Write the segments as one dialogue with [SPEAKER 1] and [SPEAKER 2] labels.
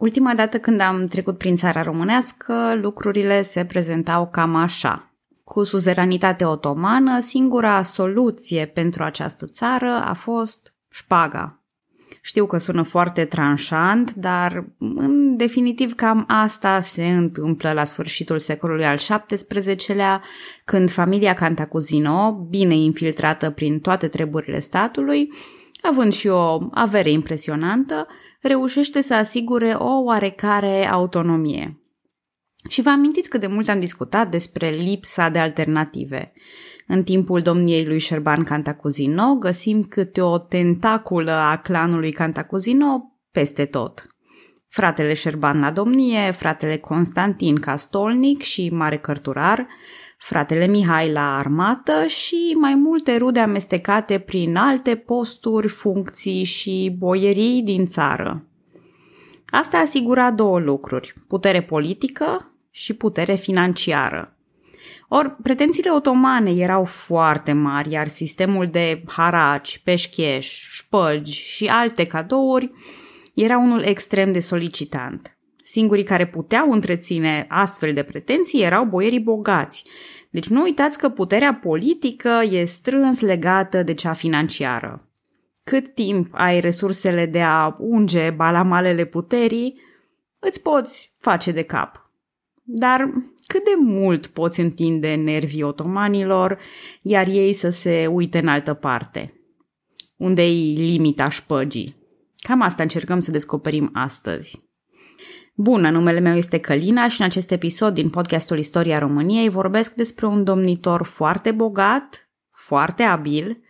[SPEAKER 1] Ultima dată când am trecut prin țara românească, lucrurile se prezentau cam așa. Cu suzeranitate otomană, singura soluție pentru această țară a fost șpaga, știu că sună foarte tranșant, dar în definitiv cam asta se întâmplă la sfârșitul secolului al XVII-lea, când familia Cantacuzino, bine infiltrată prin toate treburile statului, având și o avere impresionantă, reușește să asigure o oarecare autonomie. Și vă amintiți cât de mult am discutat despre lipsa de alternative. În timpul domniei lui Șerban Cantacuzino găsim câte o tentaculă a clanului Cantacuzino peste tot. Fratele Șerban la domnie, fratele Constantin ca stolnic și mare cărturar, fratele Mihai la armată și mai multe rude amestecate prin alte posturi, funcții și boierii din țară. Asta asigura două lucruri, putere politică și putere financiară. Or, pretențiile otomane erau foarte mari, iar sistemul de haraci, peșcheș, șpăgi și alte cadouri era unul extrem de solicitant. Singurii care puteau întreține astfel de pretenții erau boierii bogați. Deci nu uitați că puterea politică e strâns legată de cea financiară. Cât timp ai resursele de a unge balamalele puterii, îți poți face de cap. Dar cât de mult poți întinde nervii otomanilor, iar ei să se uite în altă parte? Unde-i limita șpăgii? Cam asta încercăm să descoperim astăzi. Bună, numele meu este Călina și în acest episod din podcastul Istoria României vorbesc despre un domnitor foarte bogat, foarte abil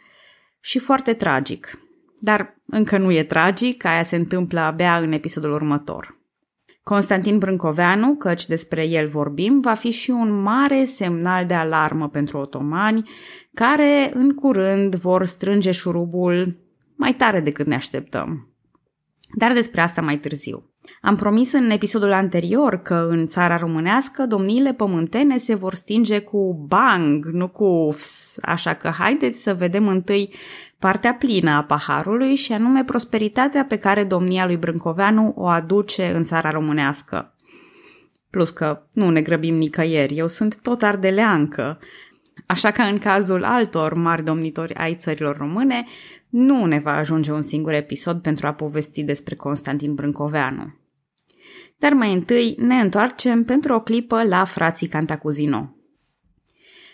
[SPEAKER 1] și foarte tragic. Dar încă nu e tragic, aia se întâmplă abia în episodul următor. Constantin Brâncoveanu, căci despre el vorbim, va fi și un mare semnal de alarmă pentru otomani, care în curând vor strânge șurubul mai tare decât ne așteptăm. Dar despre asta mai târziu. Am promis în episodul anterior că în țara românească domniile pământene se vor stinge cu bang, nu cu fs, așa că haideți să vedem întâi partea plină a paharului și anume prosperitatea pe care domnia lui Brâncoveanu o aduce în țara românească. Plus că nu ne grăbim nicăieri, eu sunt tot ardeleancă, așa că în cazul altor mari domnitori ai țărilor române, nu ne va ajunge un singur episod pentru a povesti despre Constantin Brâncoveanu. Dar mai întâi ne întoarcem pentru o clipă la frații Cantacuzino.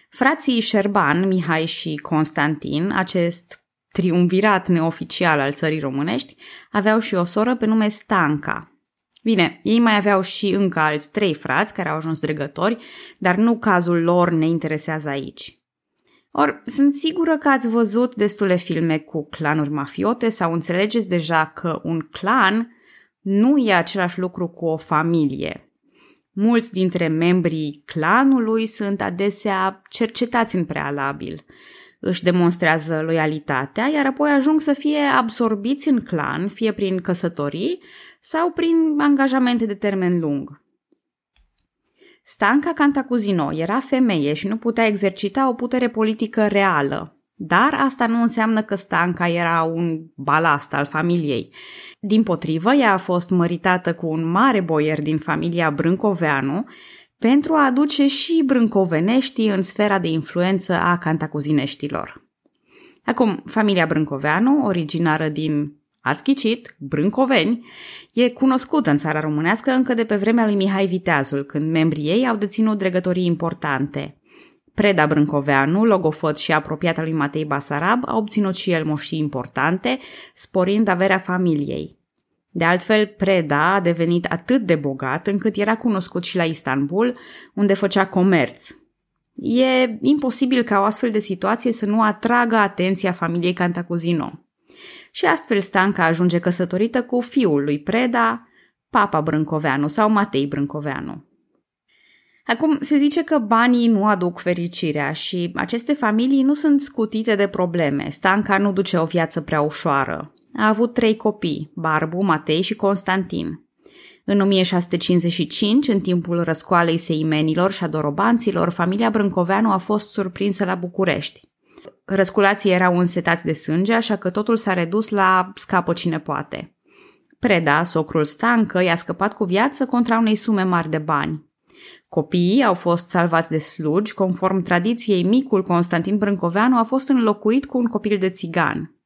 [SPEAKER 1] Frații Șerban, Mihai și Constantin, acest triumvirat neoficial al țării românești, aveau și o soră pe nume Stanca. Bine, ei mai aveau și încă alți trei frați care au ajuns dregători, dar nu cazul lor ne interesează aici. Or, sunt sigură că ați văzut destule filme cu clanuri mafiote sau înțelegeți deja că un clan nu e același lucru cu o familie. Mulți dintre membrii clanului sunt adesea cercetați în prealabil. Își demonstrează loialitatea, iar apoi ajung să fie absorbiți în clan, fie prin căsătorii sau prin angajamente de termen lung. Stanca Cantacuzino era femeie și nu putea exercita o putere politică reală, dar asta nu înseamnă că Stanca era un balast al familiei. Din potrivă, ea a fost măritată cu un mare boier din familia Brâncoveanu pentru a aduce și brâncoveneștii în sfera de influență a cantacuzineștilor. Acum, familia Brâncoveanu, originară din Ați ghicit, Brâncoveni, e cunoscută în țara românească încă de pe vremea lui Mihai Viteazul, când membrii ei au deținut dregătorii importante. Preda Brâncoveanu, logofot și apropiat al lui Matei Basarab, a obținut și el moșii importante, sporind averea familiei. De altfel, Preda a devenit atât de bogat încât era cunoscut și la Istanbul, unde făcea comerț. E imposibil ca o astfel de situație să nu atragă atenția familiei Cantacuzino. Și astfel Stanca ajunge căsătorită cu fiul lui Preda, Papa Brâncoveanu sau Matei Brâncoveanu. Acum, se zice că banii nu aduc fericirea și aceste familii nu sunt scutite de probleme. Stanca nu duce o viață prea ușoară. A avut trei copii, Barbu, Matei și Constantin. În 1655, în timpul răscoalei seimenilor și a dorobanților, familia Brâncoveanu a fost surprinsă la București. Răsculații erau însetați de sânge, așa că totul s-a redus la scapă cine poate. Preda, socrul Stancă, i-a scăpat cu viață contra unei sume mari de bani. Copiii au fost salvați de slugi, conform tradiției micul Constantin Brâncoveanu a fost înlocuit cu un copil de țigan.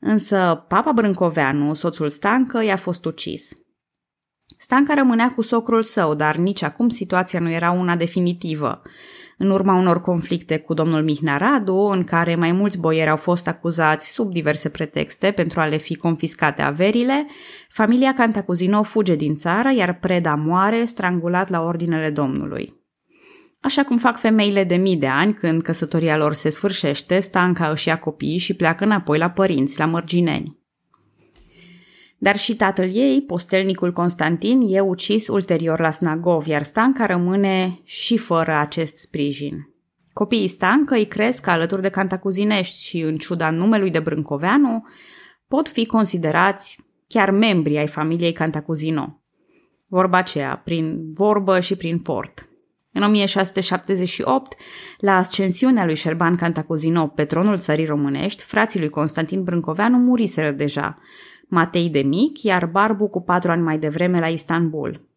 [SPEAKER 1] Însă papa Brâncoveanu, soțul Stancă, i-a fost ucis. Stanca rămânea cu socrul său, dar nici acum situația nu era una definitivă. În urma unor conflicte cu domnul Mihnea Radu, în care mai mulți boieri au fost acuzați sub diverse pretexte pentru a le fi confiscate averile, familia Cantacuzino fuge din țară, iar Preda moare strangulat la ordinele domnului. Așa cum fac femeile de mii de ani când căsătoria lor se sfârșește, Stanca își ia copiii și pleacă înapoi la părinți, la mărgineni. Dar și tatăl ei, postelnicul Constantin, e ucis ulterior la Snagov, iar Stanca rămâne și fără acest sprijin. Copiii Stanca îi cresc alături de Cantacuzinești și, în ciuda numelui de Brâncoveanu, pot fi considerați chiar membri ai familiei Cantacuzino. Vorba aceea, prin vorbă și prin port. În 1678, la ascensiunea lui Șerban Cantacuzino pe tronul țării românești, frații lui Constantin Brâncoveanu muriseră deja, Matei de mic, iar Barbu cu patru ani mai devreme la Istanbul.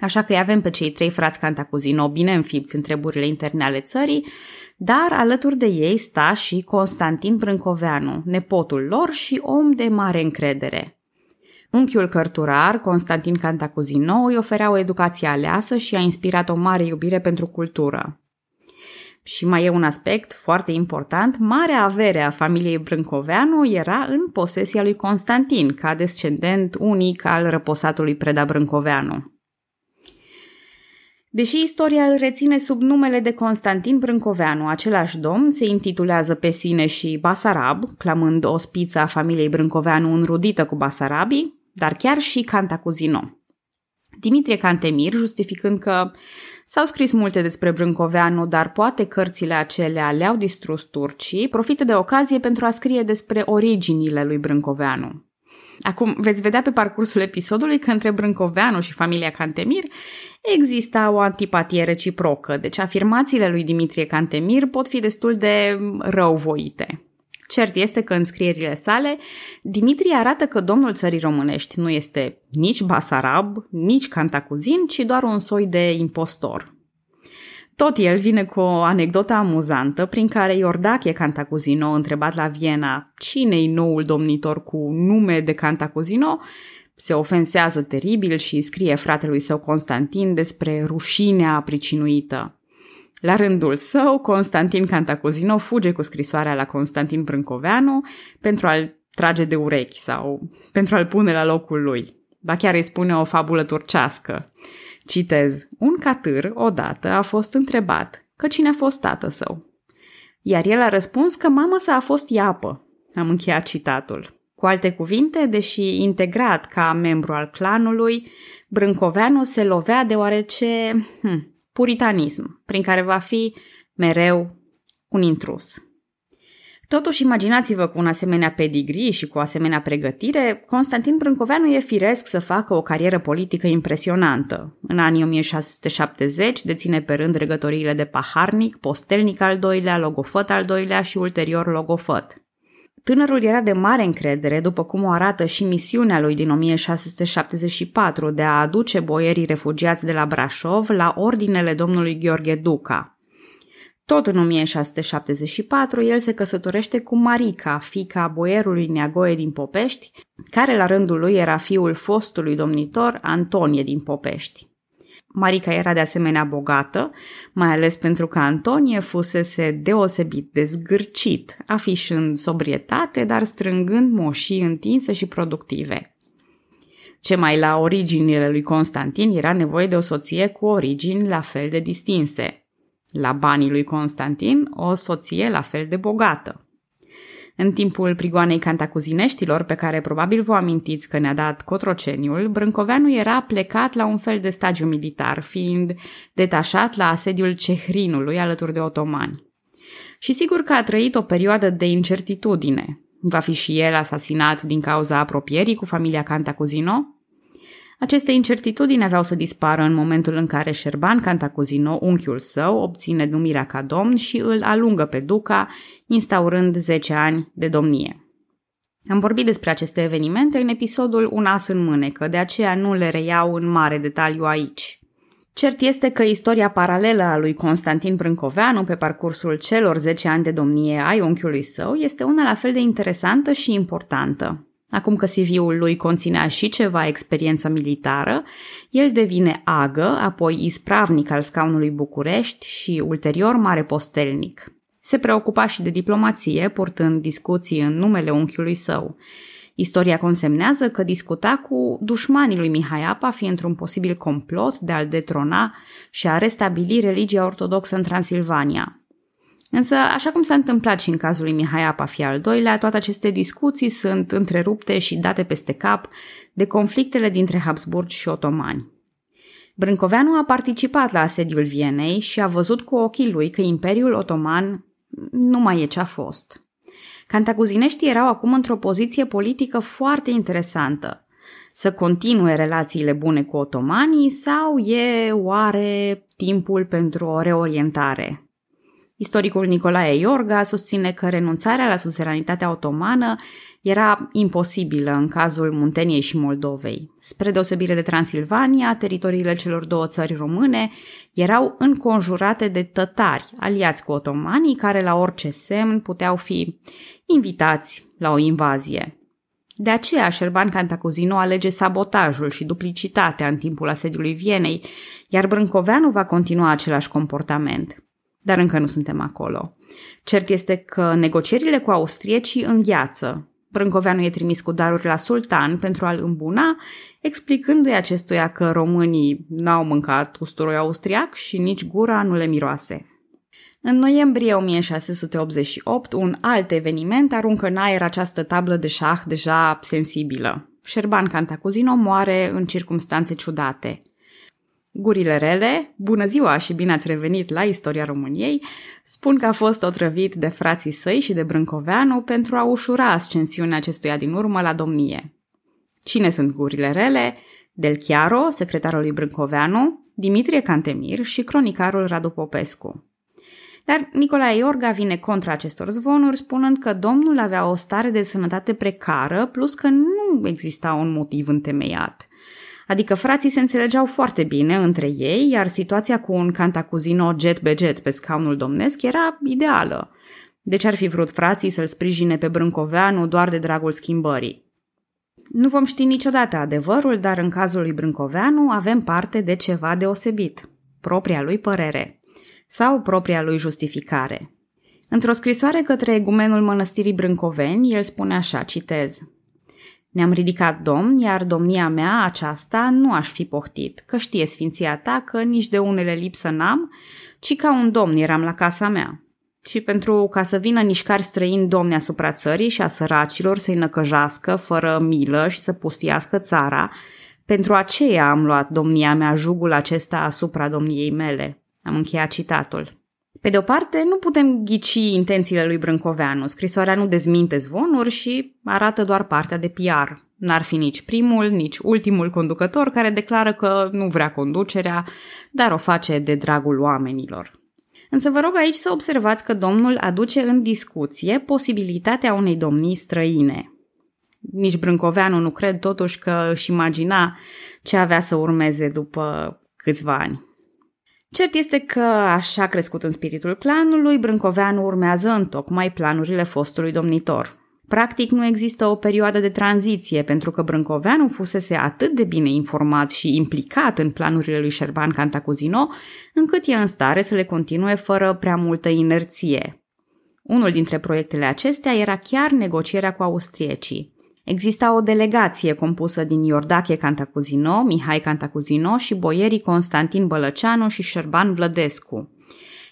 [SPEAKER 1] Așa că îi avem pe cei trei frați Cantacuzino bine înfipți în treburile interne ale țării, dar alături de ei sta și Constantin Brâncoveanu, nepotul lor și om de mare încredere. Unchiul cărturar, Constantin Cantacuzino, îi oferea o educație aleasă și a inspirat o mare iubire pentru cultură. Și mai e un aspect foarte important, marea avere a familiei Brâncoveanu era în posesia lui Constantin, ca descendent unic al răposatului Preda Brâncoveanu. Deși istoria îl reține sub numele de Constantin Brâncoveanu, același domn se intitulează pe sine și Basarab, clamând o spiță a familiei Brâncoveanu înrudită cu Basarabii, dar chiar și Cantacuzino. Dimitrie Cantemir, justificând că s-au scris multe despre Brâncoveanu, dar poate cărțile acelea le-au distrus turcii, profită de ocazie pentru a scrie despre originile lui Brâncoveanu. Acum, veți vedea pe parcursul episodului că între Brâncoveanu și familia Cantemir exista o antipatie reciprocă, deci afirmațiile lui Dimitrie Cantemir pot fi destul de răuvoite. Cert este că în scrierile sale, Dimitrie arată că domnul țării românești nu este nici basarab, nici cantacuzin, ci doar un soi de impostor. Tot el vine cu o anecdotă amuzantă prin care Iordache Cantacuzino, întrebat la Viena cine-i noul domnitor cu nume de Cantacuzino, se ofensează teribil și scrie fratelui său Constantin despre rușinea pricinuită. La rândul său, Constantin Cantacuzino fuge cu scrisoarea la Constantin Brâncoveanu pentru a-l trage de urechi sau pentru a-l pune la locul lui. Ba chiar îi spune o fabulă turcească. Citez, un catâr, odată, a fost întrebat că cine a fost tată său. Iar el a răspuns că mamă sa a fost iapă. Am încheiat citatul. Cu alte cuvinte, deși integrat ca membru al clanului, Brâncoveanu se lovea deoarece hm, puritanism, prin care va fi mereu un intrus. Totuși, imaginați-vă cu un asemenea pedigree și cu o asemenea pregătire, Constantin Brâncoveanu e firesc să facă o carieră politică impresionantă. În anii 1670 deține pe rând regătoriile de paharnic, postelnic al doilea, logofăt al doilea și ulterior logofăt. Tânărul era de mare încredere, după cum o arată și misiunea lui din 1674 de a aduce boierii refugiați de la Brașov la ordinele domnului Gheorghe Duca. Tot în 1674, el se căsătorește cu Marica, fica boierului Neagoe din Popești, care la rândul lui era fiul fostului domnitor Antonie din Popești. Marica era de asemenea bogată, mai ales pentru că Antonie fusese deosebit de zgârcit, afișând sobrietate, dar strângând moșii întinse și productive. Ce mai la originile lui Constantin era nevoie de o soție cu origini la fel de distinse. La banii lui Constantin, o soție la fel de bogată. În timpul prigoanei cantacuzineștilor, pe care probabil vă amintiți că ne-a dat Cotroceniul, Brâncoveanu era plecat la un fel de stagiu militar, fiind detașat la asediul Cehrinului alături de otomani. Și sigur că a trăit o perioadă de incertitudine. Va fi și el asasinat din cauza apropierii cu familia Cantacuzino? Aceste incertitudini aveau să dispară în momentul în care Șerban Cantacuzino, unchiul său, obține numirea ca domn și îl alungă pe Duca, instaurând 10 ani de domnie. Am vorbit despre aceste evenimente în episodul Un as în mânecă, de aceea nu le reiau în mare detaliu aici. Cert este că istoria paralelă a lui Constantin Brâncoveanu pe parcursul celor 10 ani de domnie ai unchiului său este una la fel de interesantă și importantă. Acum că CV-ul lui conținea și ceva experiență militară, el devine agă, apoi ispravnic al scaunului București și ulterior mare postelnic. Se preocupa și de diplomație, purtând discuții în numele unchiului său. Istoria consemnează că discuta cu dușmanii lui Mihai Apa, fi într-un posibil complot de a-l detrona și a restabili religia ortodoxă în Transilvania. Însă, așa cum s-a întâmplat și în cazul lui Mihai Apa fi al doilea, toate aceste discuții sunt întrerupte și date peste cap de conflictele dintre Habsburg și otomani. Brâncoveanu a participat la asediul Vienei și a văzut cu ochii lui că Imperiul Otoman nu mai e ce a fost. Cantacuzineștii erau acum într-o poziție politică foarte interesantă. Să continue relațiile bune cu otomanii sau e oare timpul pentru o reorientare? Istoricul Nicolae Iorga susține că renunțarea la suzeranitatea otomană era imposibilă în cazul Munteniei și Moldovei. Spre deosebire de Transilvania, teritoriile celor două țări române erau înconjurate de tătari, aliați cu otomanii, care la orice semn puteau fi invitați la o invazie. De aceea, Șerban Cantacuzino alege sabotajul și duplicitatea în timpul asediului Vienei, iar Brâncoveanu va continua același comportament. Dar încă nu suntem acolo. Cert este că negocierile cu austriecii îngheață. Brâncoveanu e trimis cu daruri la sultan pentru a-l îmbuna, explicându-i acestuia că românii n-au mâncat usturoi austriac și nici gura nu le miroase. În noiembrie 1688, un alt eveniment aruncă în aer această tablă de șah deja sensibilă. Șerban Cantacuzino moare în circumstanțe ciudate – Gurile rele, bună ziua și bine ați revenit la istoria României, spun că a fost otrăvit de frații săi și de Brâncoveanu pentru a ușura ascensiunea acestuia din urmă la domnie. Cine sunt gurile rele? Del Chiaro, secretarul lui Brâncoveanu, Dimitrie Cantemir și cronicarul Radu Popescu. Dar Nicolae Iorga vine contra acestor zvonuri, spunând că domnul avea o stare de sănătate precară, plus că nu exista un motiv întemeiat. Adică frații se înțelegeau foarte bine între ei, iar situația cu un cantacuzino jet be jet pe scaunul domnesc era ideală. Deci ar fi vrut frații să-l sprijine pe Brâncoveanu doar de dragul schimbării. Nu vom ști niciodată adevărul, dar în cazul lui Brâncoveanu avem parte de ceva deosebit, propria lui părere sau propria lui justificare. Într-o scrisoare către egumenul mănăstirii Brâncoveni, el spune așa, citez – ne-am ridicat domn, iar domnia mea aceasta nu aș fi pohtit, că știe sfinția ta că nici de unele lipsă n-am, ci ca un domn eram la casa mea. Și pentru ca să vină nișcari străini domni asupra țării și a săracilor să-i năcăjească fără milă și să pustiască țara, pentru aceea am luat domnia mea jugul acesta asupra domniei mele. Am încheiat citatul. Pe de o parte, nu putem ghici intențiile lui Brâncoveanu. Scrisoarea nu dezminte zvonuri și arată doar partea de PR. N-ar fi nici primul, nici ultimul conducător care declară că nu vrea conducerea, dar o face de dragul oamenilor. Însă vă rog aici să observați că domnul aduce în discuție posibilitatea unei domnii străine. Nici Brâncoveanu nu cred totuși că își imagina ce avea să urmeze după câțiva ani. Cert este că, așa crescut în spiritul clanului, Brâncoveanu urmează în tocmai planurile fostului domnitor. Practic nu există o perioadă de tranziție, pentru că Brâncoveanu fusese atât de bine informat și implicat în planurile lui Șerban Cantacuzino, încât e în stare să le continue fără prea multă inerție. Unul dintre proiectele acestea era chiar negocierea cu austriecii. Exista o delegație compusă din Iordache Cantacuzino, Mihai Cantacuzino și boierii Constantin Bălăceanu și Șerban Vlădescu.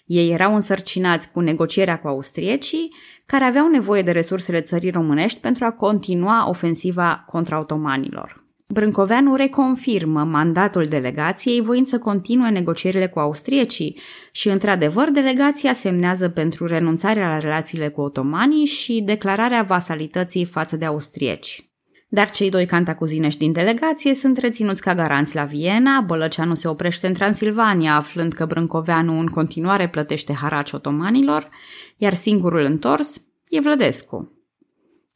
[SPEAKER 1] Ei erau însărcinați cu negocierea cu austriecii, care aveau nevoie de resursele țării românești pentru a continua ofensiva contra otomanilor. Brâncoveanu reconfirmă mandatul delegației voind să continue negocierile cu austriecii și, într-adevăr, delegația semnează pentru renunțarea la relațiile cu otomanii și declararea vasalității față de austrieci. Dar cei doi cantacuzinești din delegație sunt reținuți ca garanți la Viena, Bălăceanu se oprește în Transilvania, aflând că Brâncoveanu în continuare plătește haraci otomanilor, iar singurul întors e Vlădescu.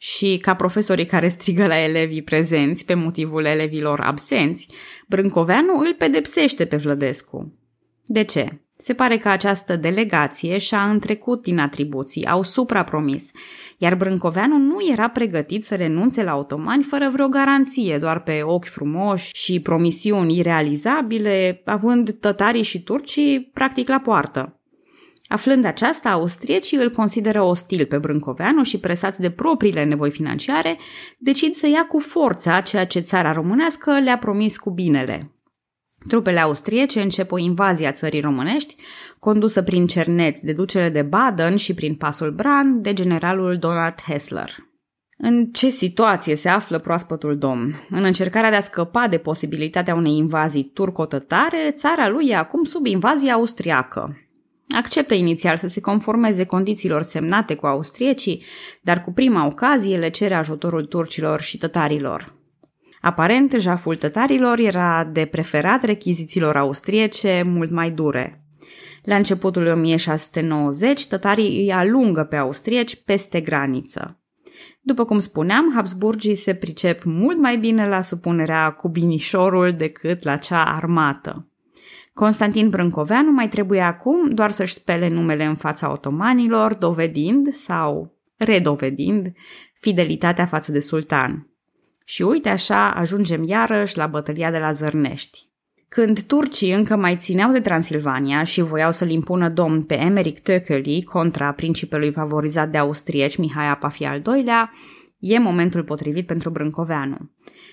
[SPEAKER 1] Și ca profesorii care strigă la elevii prezenți pe motivul elevilor absenți, Brâncoveanu îl pedepsește pe Vlădescu. De ce? Se pare că această delegație și-a întrecut din atribuții, au suprapromis, iar Brâncoveanu nu era pregătit să renunțe la otomani fără vreo garanție, doar pe ochi frumoși și promisiuni irealizabile, având tătarii și turcii practic la poartă. Aflând aceasta, austriecii îl consideră ostil pe Brâncoveanu și presați de propriile nevoi financiare, decid să ia cu forța ceea ce țara românească le-a promis cu binele. Trupele austriece încep o invazie a țării românești, condusă prin cerneți de ducele de Baden și prin pasul Bran de generalul Donald Hessler. În ce situație se află proaspătul domn? În încercarea de a scăpa de posibilitatea unei invazii turco-tătare, țara lui e acum sub invazie austriacă. Acceptă inițial să se conformeze condițiilor semnate cu austriecii, dar cu prima ocazie le cere ajutorul turcilor și tătarilor. Aparent, jaful tătarilor era de preferat rechizițiilor austriece mult mai dure. La începutul 1690, tătarii îi alungă pe austrieci peste graniță. După cum spuneam, Habsburgii se pricep mult mai bine la supunerea cu binișorul decât la cea armată. Constantin Brâncoveanu mai trebuie acum doar să-și spele numele în fața otomanilor, dovedind sau redovedind fidelitatea față de sultan. Și uite așa ajungem iarăși la bătălia de la Zărnești. Când turcii încă mai țineau de Transilvania și voiau să-l impună domn pe Emeric Tököli contra principelui favorizat de austrieci Mihai Apafi al II-lea, e momentul potrivit pentru Brâncoveanu.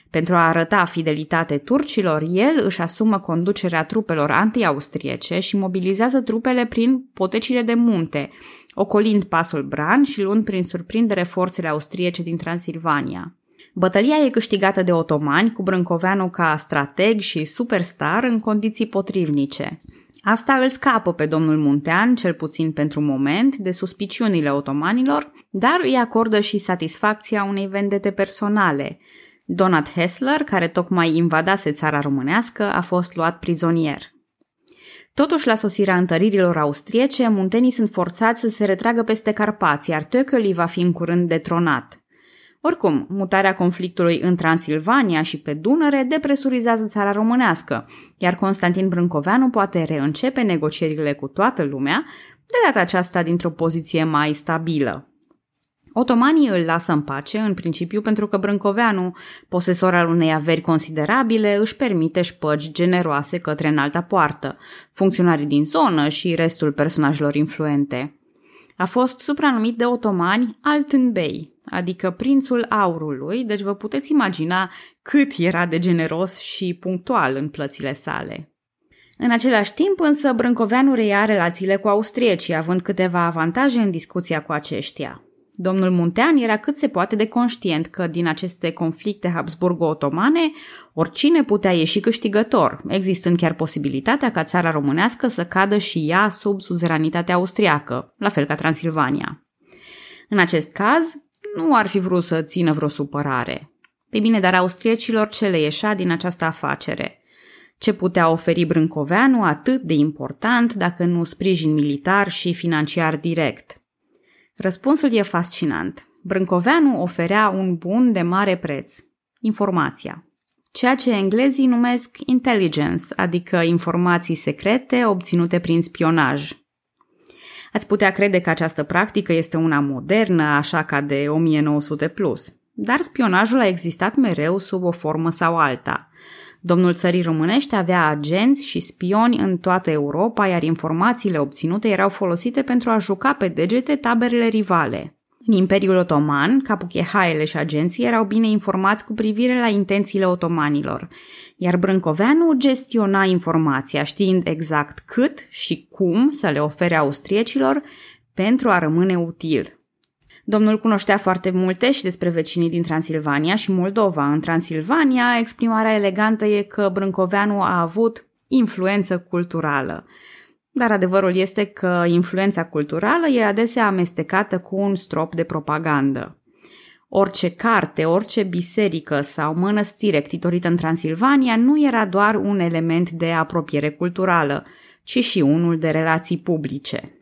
[SPEAKER 1] Pentru a arăta fidelitate turcilor, el își asumă conducerea trupelor anti-austriece și mobilizează trupele prin potecile de munte, ocolind pasul Bran și luând prin surprindere forțele austriece din Transilvania. Bătălia e câștigată de otomani, cu Brâncoveanu ca strateg și superstar în condiții potrivnice. Asta îl scapă pe domnul Muntean, cel puțin pentru moment, de suspiciunile otomanilor, dar îi acordă și satisfacția unei vendete personale. Donat Hessler, care tocmai invadase țara românească, a fost luat prizonier. Totuși, la sosirea întăririlor austriece, muntenii sunt forțați să se retragă peste Carpați, iar Tököli va fi în curând detronat. Oricum, mutarea conflictului în Transilvania și pe Dunăre depresurizează țara românească, iar Constantin Brâncoveanu poate reîncepe negocierile cu toată lumea, de data aceasta dintr-o poziție mai stabilă. Otomanii îl lasă în pace, în principiu pentru că Brâncoveanu, posesor al unei averi considerabile, își permite șpăgi generoase către înalta poartă, funcționarii din zonă și restul personajelor influente. A fost supranumit de otomani Alten Bey, adică prințul aurului, deci vă puteți imagina cât era de generos și punctual în plățile sale. În același timp, însă, Brâncoveanu reia relațiile cu austriecii, având câteva avantaje în discuția cu aceștia. Domnul Muntean era cât se poate de conștient că din aceste conflicte Habsburgo-otomane oricine putea ieși câștigător, existând chiar posibilitatea ca țara românească să cadă și ea sub suzeranitatea austriacă, la fel ca Transilvania. În acest caz, nu ar fi vrut să țină vreo supărare. Pe bine, dar austriecilor ce le ieșea din această afacere? Ce putea oferi Brâncoveanu atât de important dacă nu sprijin militar și financiar direct? Răspunsul e fascinant. Brâncoveanu oferea un bun de mare preț. Informația. Ceea ce englezii numesc intelligence, adică informații secrete obținute prin spionaj. Ați putea crede că această practică este una modernă, așa ca de 1900 plus. Dar spionajul a existat mereu sub o formă sau alta. Domnul țării românești avea agenți și spioni în toată Europa, iar informațiile obținute erau folosite pentru a juca pe degete taberele rivale. În Imperiul Otoman, capuchehaele și agenții erau bine informați cu privire la intențiile otomanilor, iar Brâncoveanu gestiona informația știind exact cât și cum să le ofere austriecilor pentru a rămâne util. Domnul cunoștea foarte multe și despre vecinii din Transilvania și Moldova. În Transilvania, exprimarea elegantă e că Brâncoveanu a avut influență culturală. Dar adevărul este că influența culturală e adesea amestecată cu un strop de propagandă. Orice carte, orice biserică sau mănăstire ctitorită în Transilvania nu era doar un element de apropiere culturală, ci și unul de relații publice.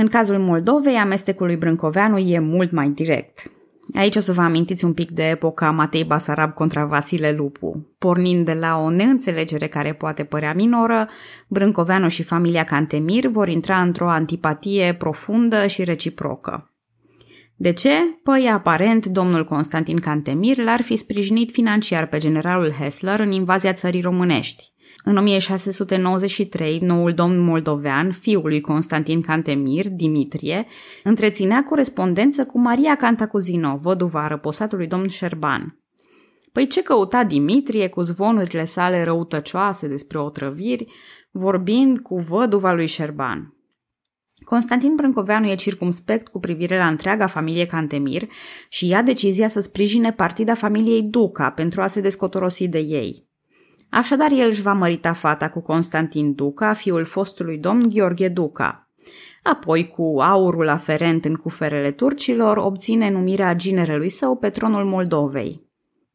[SPEAKER 1] În cazul Moldovei, amestecul lui Brâncoveanu e mult mai direct. Aici o să vă amintiți un pic de epoca Matei Basarab contra Vasile Lupu. Pornind de la o neînțelegere care poate părea minoră, Brâncoveanu și familia Cantemir vor intra într-o antipatie profundă și reciprocă. De ce? Păi, aparent, domnul Constantin Cantemir l-ar fi sprijinit financiar pe generalul Hessler în invazia țării românești. În 1693, noul domn moldovean, fiul lui Constantin Cantemir, Dimitrie, întreținea corespondență cu Maria Cantacuzino, văduva răposatului domn Șerban. Păi ce căuta Dimitrie cu zvonurile sale răutăcioase despre otrăviri, vorbind cu văduva lui Șerban? Constantin Brâncoveanu e circumspect cu privire la întreaga familie Cantemir și ia decizia să sprijine partida familiei Duca pentru a se descotorosi de ei. Așadar, el își va mărita fata cu Constantin Duca, fiul fostului domn Gheorghe Duca. Apoi, cu aurul aferent în cuferele turcilor, obține numirea ginerelui său pe tronul Moldovei.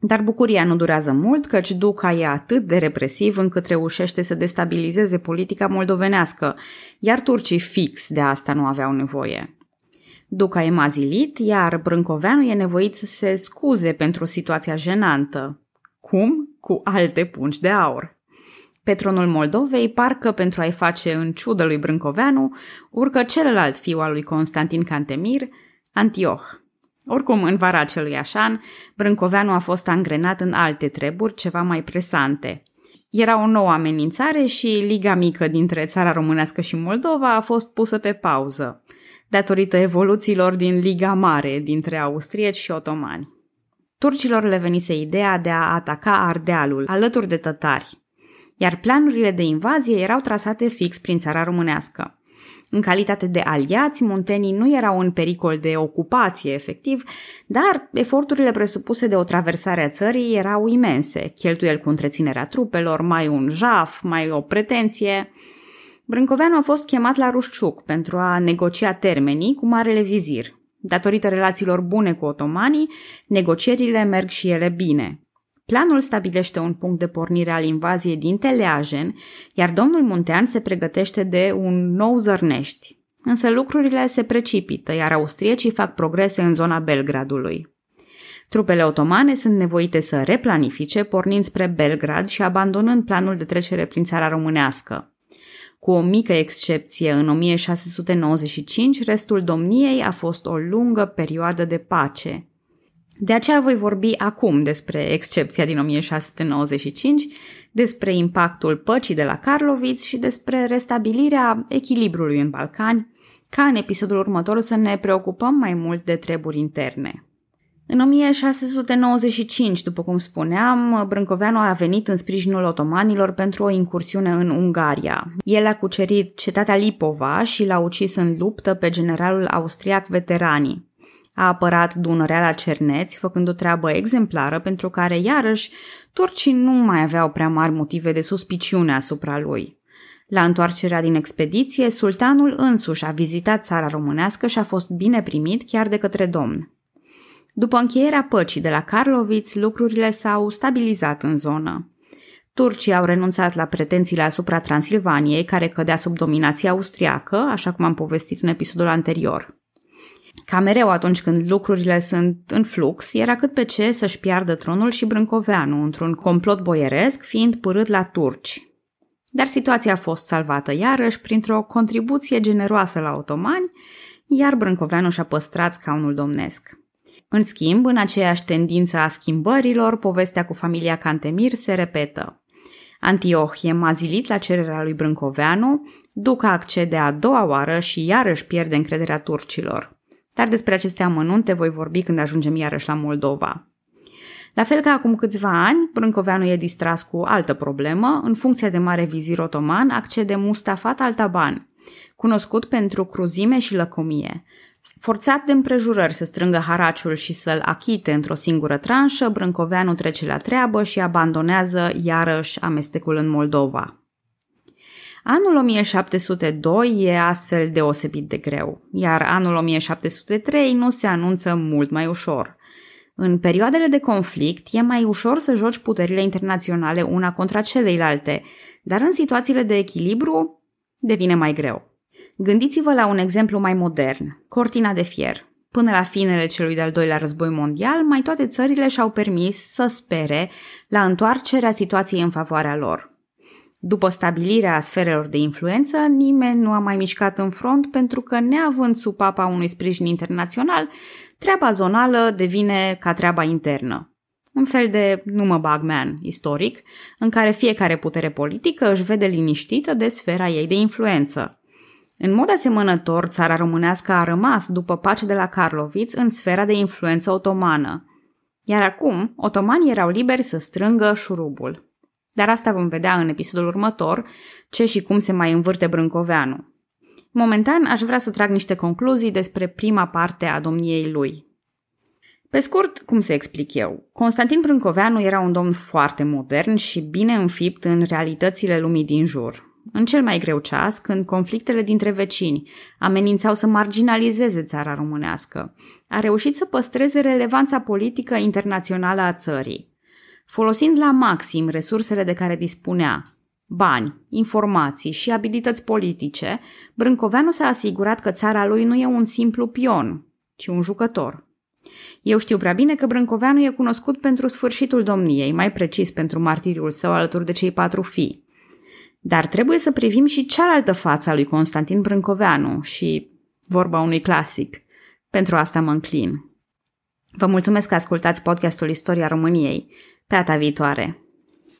[SPEAKER 1] Dar bucuria nu durează mult, căci Duca e atât de represiv încât reușește să destabilizeze politica moldovenească, iar turcii fix de asta nu aveau nevoie. Duca e mazilit, iar Brâncoveanu e nevoit să se scuze pentru situația jenantă. Cum? Cu alte pungi de aur. Pe tronul Moldovei, parcă pentru a-i face în ciudă lui Brâncoveanu, urcă celălalt fiu al lui Constantin Cantemir, Antioch. Oricum, în vara acelui așan, Brâncoveanu a fost angrenat în alte treburi ceva mai presante. Era o nouă amenințare și Liga Mică dintre țara românească și Moldova a fost pusă pe pauză, datorită evoluțiilor din Liga Mare dintre austrieci și otomani. Turcilor le venise ideea de a ataca Ardealul, alături de tătari, iar planurile de invazie erau trasate fix prin țara românească. În calitate de aliați, muntenii nu erau în pericol de ocupație efectiv, dar eforturile presupuse de o traversare a țării erau imense, cheltuieli cu întreținerea trupelor, mai un jaf, mai o pretenție. Brâncoveanu a fost chemat la Rușciuc pentru a negocia termenii cu Marele Vizir. Datorită relațiilor bune cu otomanii, negocierile merg și ele bine. Planul stabilește un punct de pornire al invaziei din Teleajen, iar domnul Muntean se pregătește de un nou zărnești. Însă lucrurile se precipită, iar austriecii fac progrese în zona Belgradului. Trupele otomane sunt nevoite să replanifice, pornind spre Belgrad și abandonând planul de trecere prin țara românească. Cu o mică excepție, în 1695, restul domniei a fost o lungă perioadă de pace. De aceea voi vorbi acum despre excepția din 1695, despre impactul păcii de la Karlovitz și despre restabilirea echilibrului în Balcani, ca în episodul următor să ne preocupăm mai mult de treburi interne. În 1695, după cum spuneam, Brâncoveanu a venit în sprijinul otomanilor pentru o incursiune în Ungaria. El a cucerit cetatea Lipova și l-a ucis în luptă pe generalul austriac veteranii a apărat Dunărea la Cerneți, făcând o treabă exemplară pentru care, iarăși, turcii nu mai aveau prea mari motive de suspiciune asupra lui. La întoarcerea din expediție, sultanul însuși a vizitat țara românească și a fost bine primit chiar de către domn. După încheierea păcii de la Karlovitz, lucrurile s-au stabilizat în zonă. Turcii au renunțat la pretențiile asupra Transilvaniei, care cădea sub dominația austriacă, așa cum am povestit în episodul anterior. Ca mereu atunci când lucrurile sunt în flux, era cât pe ce să-și piardă tronul și Brâncoveanu într-un complot boieresc, fiind părât la turci. Dar situația a fost salvată iarăși printr-o contribuție generoasă la otomani, iar Brâncoveanu și-a păstrat scaunul domnesc. În schimb, în aceeași tendință a schimbărilor, povestea cu familia Cantemir se repetă. Antioch e mazilit la cererea lui Brâncoveanu, Duca accede a doua oară și iarăși pierde încrederea turcilor. Dar despre aceste amănunte voi vorbi când ajungem iarăși la Moldova. La fel ca acum câțiva ani, Brâncoveanu e distras cu altă problemă. În funcție de mare vizir otoman, accede Mustafa Altaban, cunoscut pentru cruzime și lăcomie. Forțat de împrejurări să strângă haraciul și să-l achite într-o singură tranșă, Brâncoveanu trece la treabă și abandonează iarăși amestecul în Moldova. Anul 1702 e astfel deosebit de greu, iar anul 1703 nu se anunță mult mai ușor. În perioadele de conflict e mai ușor să joci puterile internaționale una contra celeilalte, dar în situațiile de echilibru devine mai greu. Gândiți-vă la un exemplu mai modern, cortina de fier. Până la finele celui de-al doilea război mondial, mai toate țările și-au permis să spere la întoarcerea situației în favoarea lor. După stabilirea sferelor de influență, nimeni nu a mai mișcat în front pentru că, neavând sub papa unui sprijin internațional, treaba zonală devine ca treaba internă. Un fel de nu mă bag man istoric, în care fiecare putere politică își vede liniștită de sfera ei de influență. În mod asemănător, țara românească a rămas, după pace de la Karlovitz, în sfera de influență otomană. Iar acum, otomanii erau liberi să strângă șurubul. Dar asta vom vedea în episodul următor, ce și cum se mai învârte Brâncoveanu. Momentan aș vrea să trag niște concluzii despre prima parte a domniei lui. Pe scurt, cum să explic eu? Constantin Brâncoveanu era un domn foarte modern și bine înfipt în realitățile lumii din jur. În cel mai greu ceas, când conflictele dintre vecini amenințau să marginalizeze țara românească, a reușit să păstreze relevanța politică internațională a țării folosind la maxim resursele de care dispunea, bani, informații și abilități politice, Brâncoveanu s-a asigurat că țara lui nu e un simplu pion, ci un jucător. Eu știu prea bine că Brâncoveanu e cunoscut pentru sfârșitul domniei, mai precis pentru martiriul său alături de cei patru fii. Dar trebuie să privim și cealaltă față a lui Constantin Brâncoveanu și, vorba unui clasic, pentru asta mă înclin. Vă mulțumesc că ascultați podcastul Istoria României. Pe data viitoare!